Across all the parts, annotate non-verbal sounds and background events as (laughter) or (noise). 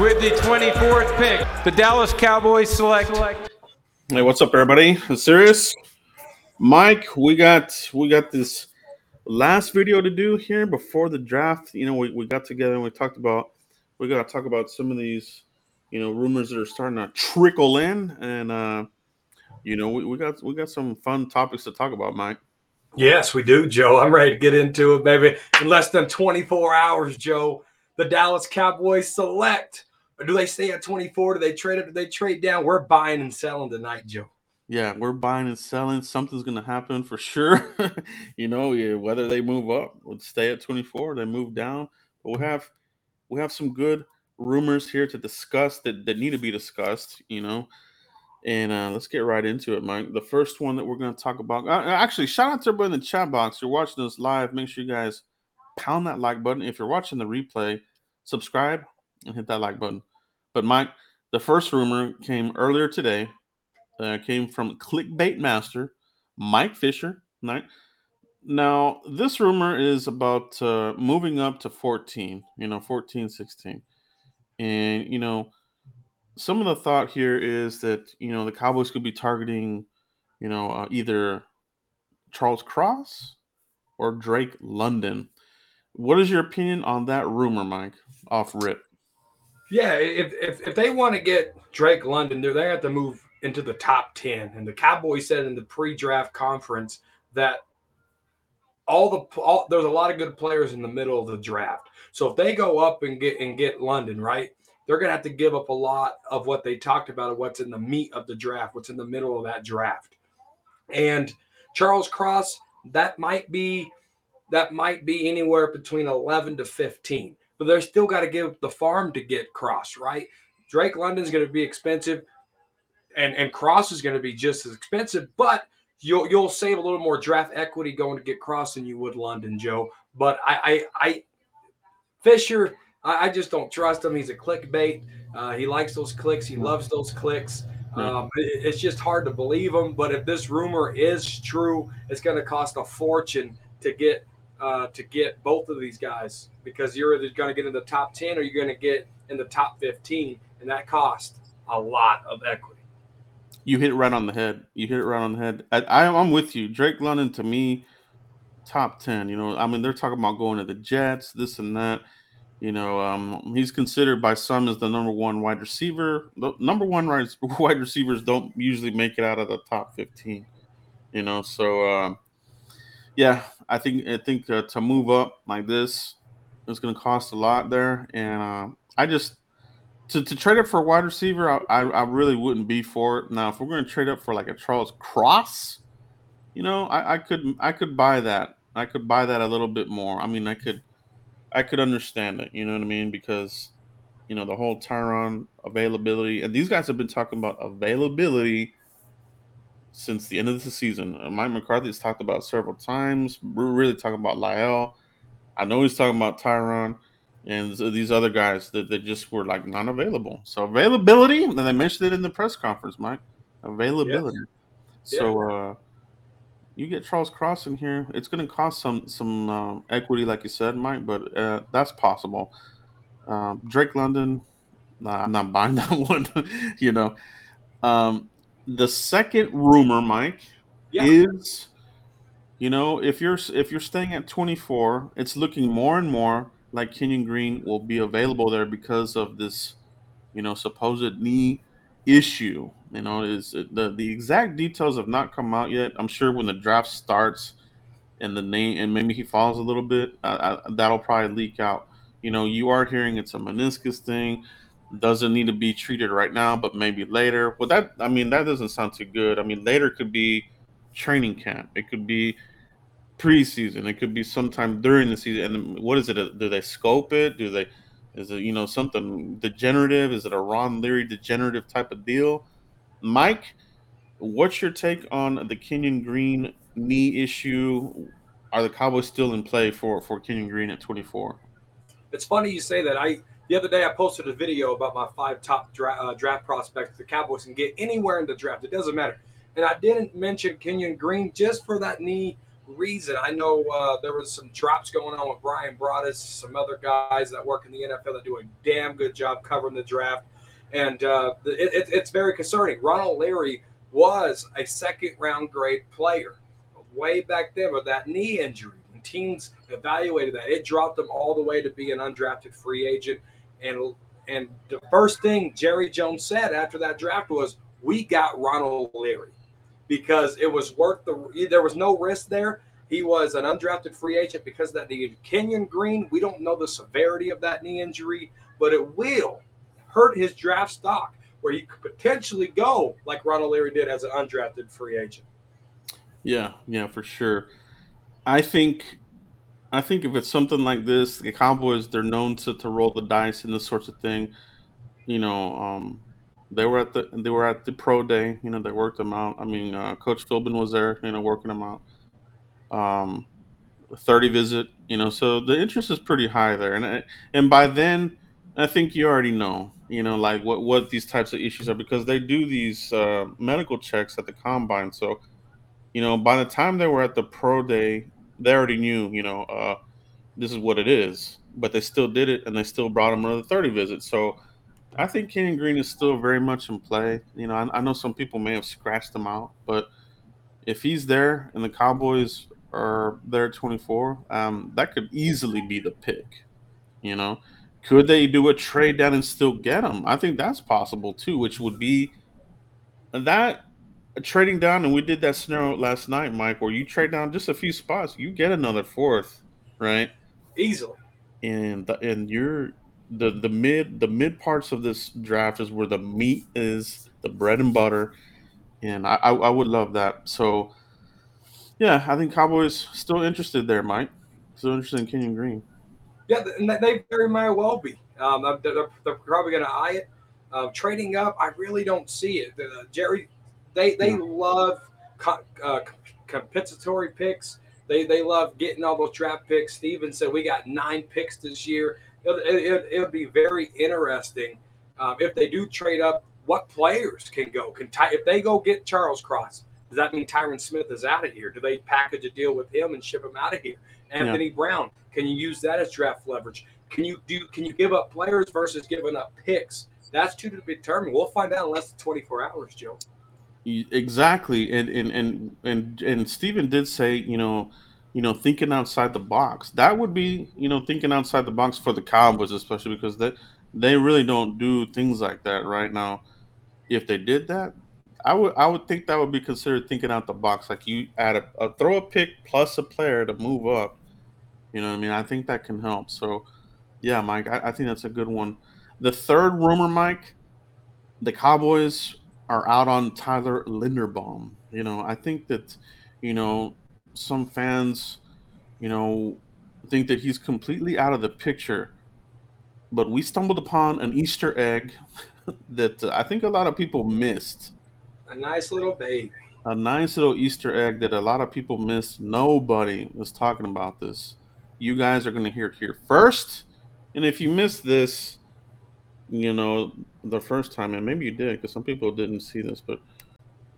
With the 24th pick, the Dallas Cowboys select. Hey, what's up, everybody? Serious, Mike. We got we got this last video to do here before the draft. You know, we, we got together and we talked about we got to talk about some of these, you know, rumors that are starting to trickle in, and uh, you know, we, we got we got some fun topics to talk about, Mike. Yes, we do, Joe. I'm ready to get into it, baby. In less than 24 hours, Joe, the Dallas Cowboys select. Do they stay at 24? Do they trade it? Do they trade down? We're buying and selling tonight, Joe. Yeah, we're buying and selling. Something's going to happen for sure. (laughs) you know, whether they move up, would stay at 24, they move down. But we have we have some good rumors here to discuss that, that need to be discussed, you know. And uh, let's get right into it, Mike. The first one that we're going to talk about. Uh, actually, shout out to everybody in the chat box. You're watching this live. Make sure you guys pound that like button. If you're watching the replay, subscribe and hit that like button. But Mike, the first rumor came earlier today. Uh, came from Clickbait Master, Mike Fisher. Right now, this rumor is about uh, moving up to 14. You know, 14, 16, and you know some of the thought here is that you know the Cowboys could be targeting, you know, uh, either Charles Cross or Drake London. What is your opinion on that rumor, Mike? Off rip. Yeah, if if, if they want to get Drake London, they they have to move into the top ten. And the Cowboys said in the pre-draft conference that all the all, there's a lot of good players in the middle of the draft. So if they go up and get and get London, right? they're going to have to give up a lot of what they talked about, of what's in the meat of the draft, what's in the middle of that draft. And Charles Cross, that might be that might be anywhere between 11 to 15, but they're still got to give the farm to get Cross, right? Drake London's going to be expensive, and and Cross is going to be just as expensive, but you'll you'll save a little more draft equity going to get Cross than you would London, Joe. But I I, I Fisher I, I just don't trust him. He's a clickbait. Uh, he likes those clicks. He loves those clicks. Um, it, it's just hard to believe him. But if this rumor is true, it's going to cost a fortune to get uh, to get both of these guys because you're either going to get in the top ten or you're going to get in the top fifteen, and that costs a lot of equity. You hit it right on the head. You hit it right on the head. I, I, I'm with you. Drake London to me, top ten. You know, I mean, they're talking about going to the Jets, this and that. You know, um, he's considered by some as the number one wide receiver. The number one (laughs) wide receivers don't usually make it out of the top fifteen. You know, so uh, yeah, I think I think uh, to move up like this is going to cost a lot there, and uh, I just to, to trade up for a wide receiver, I, I, I really wouldn't be for it. Now, if we're going to trade up for like a Charles Cross, you know, I, I could I could buy that. I could buy that a little bit more. I mean, I could I could understand it. You know what I mean? Because you know the whole Tyron availability, and these guys have been talking about availability since the end of the season. Uh, Mike McCarthy has talked about several times. We're really talking about La'el. I know he's talking about Tyron and these other guys that, that just were like non available. So availability, and they mentioned it in the press conference, Mike. Availability. Yes. So yeah. uh you get Charles Cross in here, it's going to cost some some uh, equity, like you said, Mike, but uh, that's possible. Um, Drake London, nah, I'm not buying (laughs) that one. you know, um, the second rumor, Mike, yeah. is you know if you're if you're staying at 24, it's looking more and more like Kenyon Green will be available there because of this, you know, supposed knee issue. You know, is the the exact details have not come out yet. I'm sure when the draft starts and the name and maybe he falls a little bit, uh, that'll probably leak out. You know, you are hearing it's a meniscus thing. Doesn't need to be treated right now, but maybe later. Well, that I mean, that doesn't sound too good. I mean, later could be training camp. It could be preseason. It could be sometime during the season. And what is it? Do they scope it? Do they? Is it you know something degenerative? Is it a Ron Leary degenerative type of deal? Mike, what's your take on the Kenyon Green knee issue? Are the Cowboys still in play for for Kenyon Green at 24? It's funny you say that. I the other day I posted a video about my five top dra- uh, draft prospects the Cowboys can get anywhere in the draft. It doesn't matter. And I didn't mention Kenyon Green just for that knee reason. I know uh, there was some drops going on with Bryan Broaddus, some other guys that work in the NFL that do a damn good job covering the draft, and uh, it, it, it's very concerning. Ronald Leary was a second round grade player way back then with that knee injury. And teams evaluated that it dropped him all the way to be an undrafted free agent, and and the first thing Jerry Jones said after that draft was, "We got Ronald Leary." because it was worth the there was no risk there. He was an undrafted free agent because that the Kenyon Green, we don't know the severity of that knee injury, but it will hurt his draft stock where he could potentially go like Ronald Leary did as an undrafted free agent. Yeah, yeah, for sure. I think I think if it's something like this, the Cowboys they're known to, to roll the dice and this sorts of thing. You know, um, they were at the they were at the pro day. You know, they worked them out. I mean, uh, Coach Philbin was there. You know, working them out. Um, thirty visit. You know, so the interest is pretty high there, and and by then, I think you already know. You know, like what what these types of issues are because they do these uh, medical checks at the combine. So, you know, by the time they were at the pro day, they already knew. You know, uh, this is what it is. But they still did it, and they still brought him another thirty visit. So I think Kenyon Green is still very much in play. You know, I, I, know some people may have scratched him out, but if he's there and the Cowboys are there at 24, um, that could easily be the pick. You know, could they do a trade down and still get him? I think that's possible too, which would be that trading down. And we did that scenario last night, Mike, where you trade down just a few spots, you get another fourth, right? Easily. And and you're the the mid the mid parts of this draft is where the meat is, the bread and butter, and I I, I would love that. So, yeah, I think Cowboys still interested there, Mike. Still interested in Kenyon Green. Yeah, and they very may well be. Um, they're, they're probably going to eye it. Uh, trading up, I really don't see it. Uh, Jerry, they they yeah. love co- uh, compensatory picks. They they love getting all those draft picks. Stephen said we got nine picks this year it, it, would be very interesting um, if they do trade up. What players can go? Can Ty, if they go get Charles Cross? Does that mean Tyron Smith is out of here? Do they package a deal with him and ship him out of here? Anthony yeah. Brown, can you use that as draft leverage? Can you do? Can you give up players versus giving up picks? That's too to be determined. We'll find out in less than 24 hours, Joe. Exactly, and and and and and Stephen did say, you know, you know, thinking outside the box. That would be, you know, thinking outside the box for the Cowboys, especially because they they really don't do things like that right now. If they did that, I would I would think that would be considered thinking out the box. Like you add a, a throw a pick plus a player to move up. You know what I mean? I think that can help. So, yeah, Mike, I, I think that's a good one. The third rumor, Mike, the Cowboys are out on Tyler Linderbaum. You know, I think that, you know, some fans, you know, think that he's completely out of the picture. But we stumbled upon an Easter egg (laughs) that uh, I think a lot of people missed. A nice little baby. A nice little Easter egg that a lot of people missed. Nobody was talking about this. You guys are going to hear it here first. And if you missed this, you know, the first time, and maybe you did because some people didn't see this, but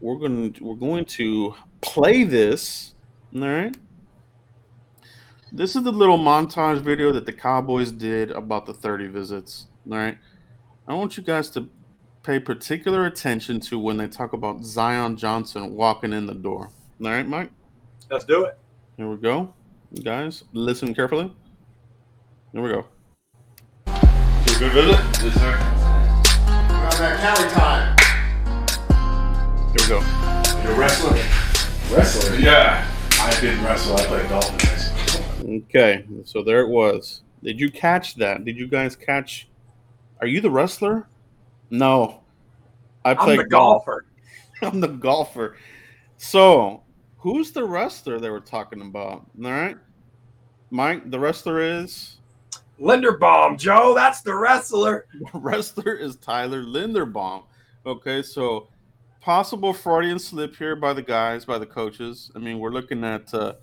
we're going to, we're going to play this all right. This is the little montage video that the Cowboys did about the 30 visits. All right. I want you guys to pay particular attention to when they talk about Zion Johnson walking in the door. All right, Mike? Let's do it. Here we go. You guys, listen carefully. Here we go. Good visit? Yes, sir. Around that time. Here we go. You're a wrestler? Wrestler? Yeah. I didn't wrestle. I played golf Okay, so there it was. Did you catch that? Did you guys catch? Are you the wrestler? No, I play the golfer. (laughs) I'm the golfer. So, who's the wrestler they were talking about? All right, Mike. The wrestler is Linderbaum. Joe, that's the wrestler. The (laughs) wrestler is Tyler Linderbaum. Okay, so possible Freudian slip here by the guys, by the coaches. I mean, we're looking at. Uh,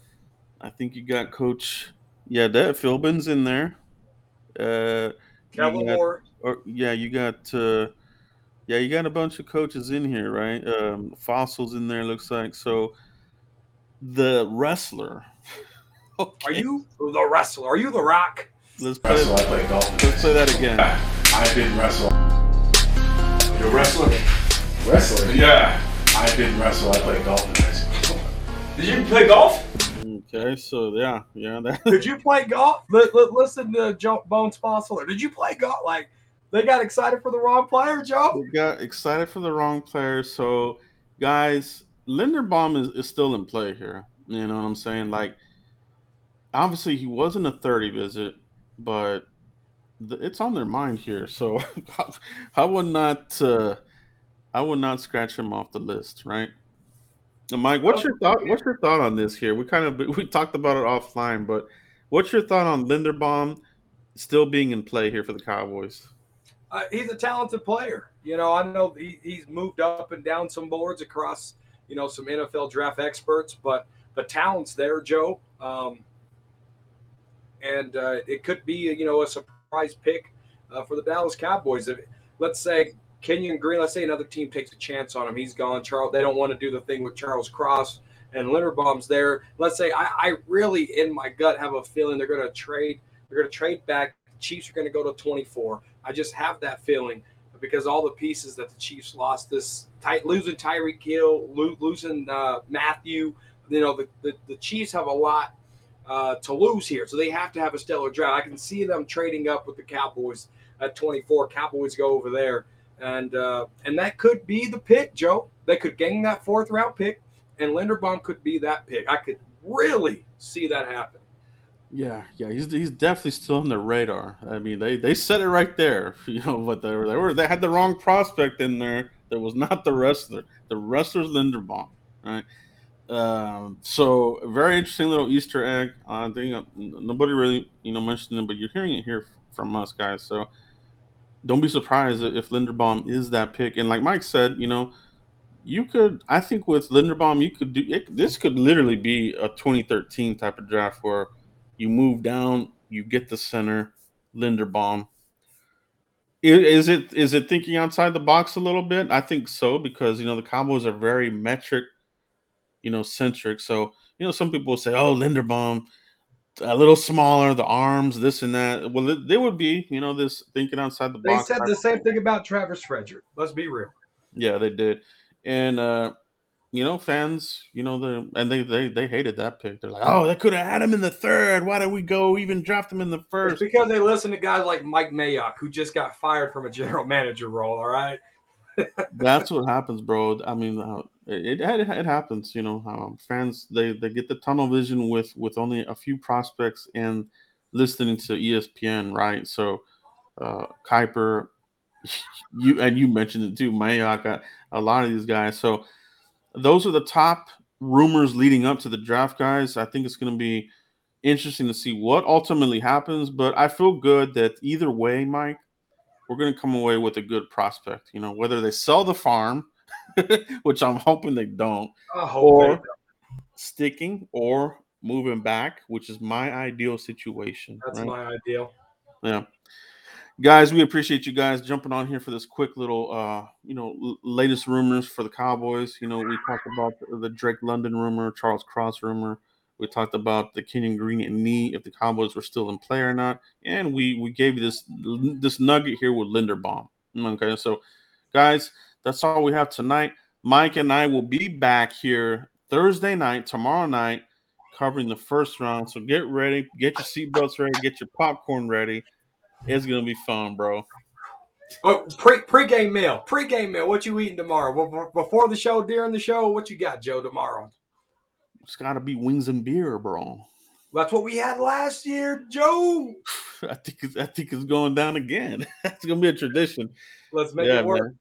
I think you got Coach. Yeah, that Philbin's in there. Uh, Or, yeah, you got. Uh, yeah, you got a bunch of coaches in here, right? Um, fossils in there looks like so. the wrestler. (laughs) Are you the wrestler? Are you the Rock? Let's play, Wrestle, I play golf. let's play that again. I didn't wrestle. You're a wrestler? Wrestling. Yeah. I didn't wrestle, I played golf in high school. Did you play golf? Okay, so yeah, yeah, that, (laughs) Did you play golf? Li- li- listen to Joe Bone Sponsor. Did you play golf? Like they got excited for the wrong player, Joe. we got excited for the wrong player. So, guys, Linderbaum is, is still in play here. You know what I'm saying? Like, obviously, he wasn't a 30 visit, but it's on their mind here. So, (laughs) I would not, uh, I would not scratch him off the list, right? Now, Mike, what's your thought? What's your thought on this here? We kind of we talked about it offline, but what's your thought on Linderbaum still being in play here for the Cowboys? Uh, he's a talented player. You know, I know he, he's moved up and down some boards across, you know, some NFL draft experts, but the talent's there, Joe. Um, and uh, it could be, you know, a surprise pick uh, for the Dallas Cowboys. If, let's say Kenyon Green, let's say another team takes a chance on him. He's gone. Charles, they don't want to do the thing with Charles Cross and Linderbaum's there. Let's say I, I really, in my gut, have a feeling they're going to trade. They're going to trade back. Chiefs are going to go to 24. I just have that feeling because all the pieces that the Chiefs lost this tight losing Tyreek Hill, lo- losing uh, Mathieu. You know, the, the, the Chiefs have a lot uh, to lose here, so they have to have a stellar draft. I can see them trading up with the Cowboys at 24. Cowboys go over there, and uh, and that could be the pick, Joe. They could gain that fourth round pick, and Linderbaum could be that pick. I could really see that happen. Yeah, yeah, he's he's definitely still on the radar. I mean, they they said it right there, (laughs) you know, but they were they were they had the wrong prospect in there. That was not the wrestler. The wrestler's Linderbaum, right? Um, so very interesting little Easter egg. I think uh, nobody really you know mentioned it, but you're hearing it here from us guys. So don't be surprised if Linderbaum is that pick. And like Mike said, you know, you could. I think with Linderbaum, you could do it. This could literally be a 2013 type of draft where you move down, you get the center, Linderbaum. Is it is it thinking outside the box a little bit? I think so because you know the Cowboys are very metric, you know, centric. So you know some people say, "Oh, Linderbaum, a little smaller, the arms, this and that." Well, they would be, you know, this thinking outside the They box. They said the same thing about Travis Frederick. Let's be real. yeah, they did, and uh, you know, fans, you know, the and they they they hated that pick. They're like, oh, they could have had him in the third. Why did we go even draft him in the It's first? because they listen to guys like Mike Mayock, who just got fired from a general (laughs) manager role. All right. That's what happens, bro. I mean, uh, it, it it happens. You know, um, fans they they get the tunnel vision with with only a few prospects and listening to ESPN, right? So, uh, Kiper, (laughs) you and you mentioned it too, Mayock, uh, a lot of these guys. So, those are the top rumors leading up to the draft, guys. I think it's going to be interesting to see what ultimately happens, but I feel good that either way, Mike, we're going to come away with a good prospect. You know, whether they sell the farm, (laughs) which I'm hoping they don't, hope or they- sticking or moving back, which is my ideal situation. that's right? my ideal. Yeah. Guys, we appreciate you guys jumping on here for this quick little, uh, you know, l- latest rumors for the Cowboys. You know, we talked about the, the Drake London rumor, Charles Cross rumor. We talked about the Kenyon Green and me, if the Cowboys were still in play or not, and we we gave you this this nugget here with Linderbaum. Okay, so guys, that's all we have tonight. Mike and I will be back here Thursday night, tomorrow night, covering the first round. So get ready, get your seatbelts ready, get your popcorn ready. It's gonna be fun, bro. Oh, pre pre-game meal. Pre-game meal. What you eating tomorrow? Be- Before the show, during the show, what you got, Joe, tomorrow? It's gotta be wings and beer, bro. That's what we had last year, Joe. (laughs) I think it's, I think it's going down again. (laughs) it's gonna be a tradition. Let's make Yeah, it work. man.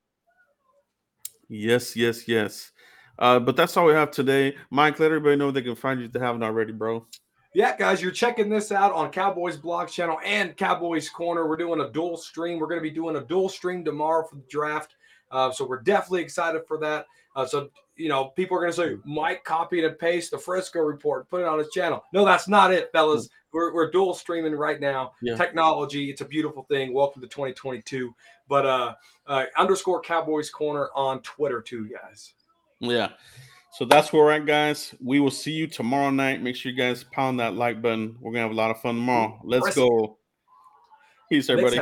Yes, yes, yes. Uh, but that's all we have today. Mike, let everybody know they can find you if they haven't already, bro. Yeah, guys, you're checking this out on Cowboys Blog Channel and Cowboys Corner. We're doing a dual stream. We're going to be doing a dual stream tomorrow for the draft. Uh, so we're definitely excited for that. Uh, so, you know, people are going to say, Mike copied and paste the Frisco report, put it on his channel. No, that's not it, fellas. We're, we're dual streaming right now. Yeah. Technology, it's a beautiful thing. Welcome to 2022. But uh, uh, underscore Cowboys Corner on Twitter, too, guys. Yeah. So that's where we're at, guys. We will see you tomorrow night. Make sure you guys pound that like button. We're gonna have a lot of fun tomorrow. Let's go. Peace, everybody.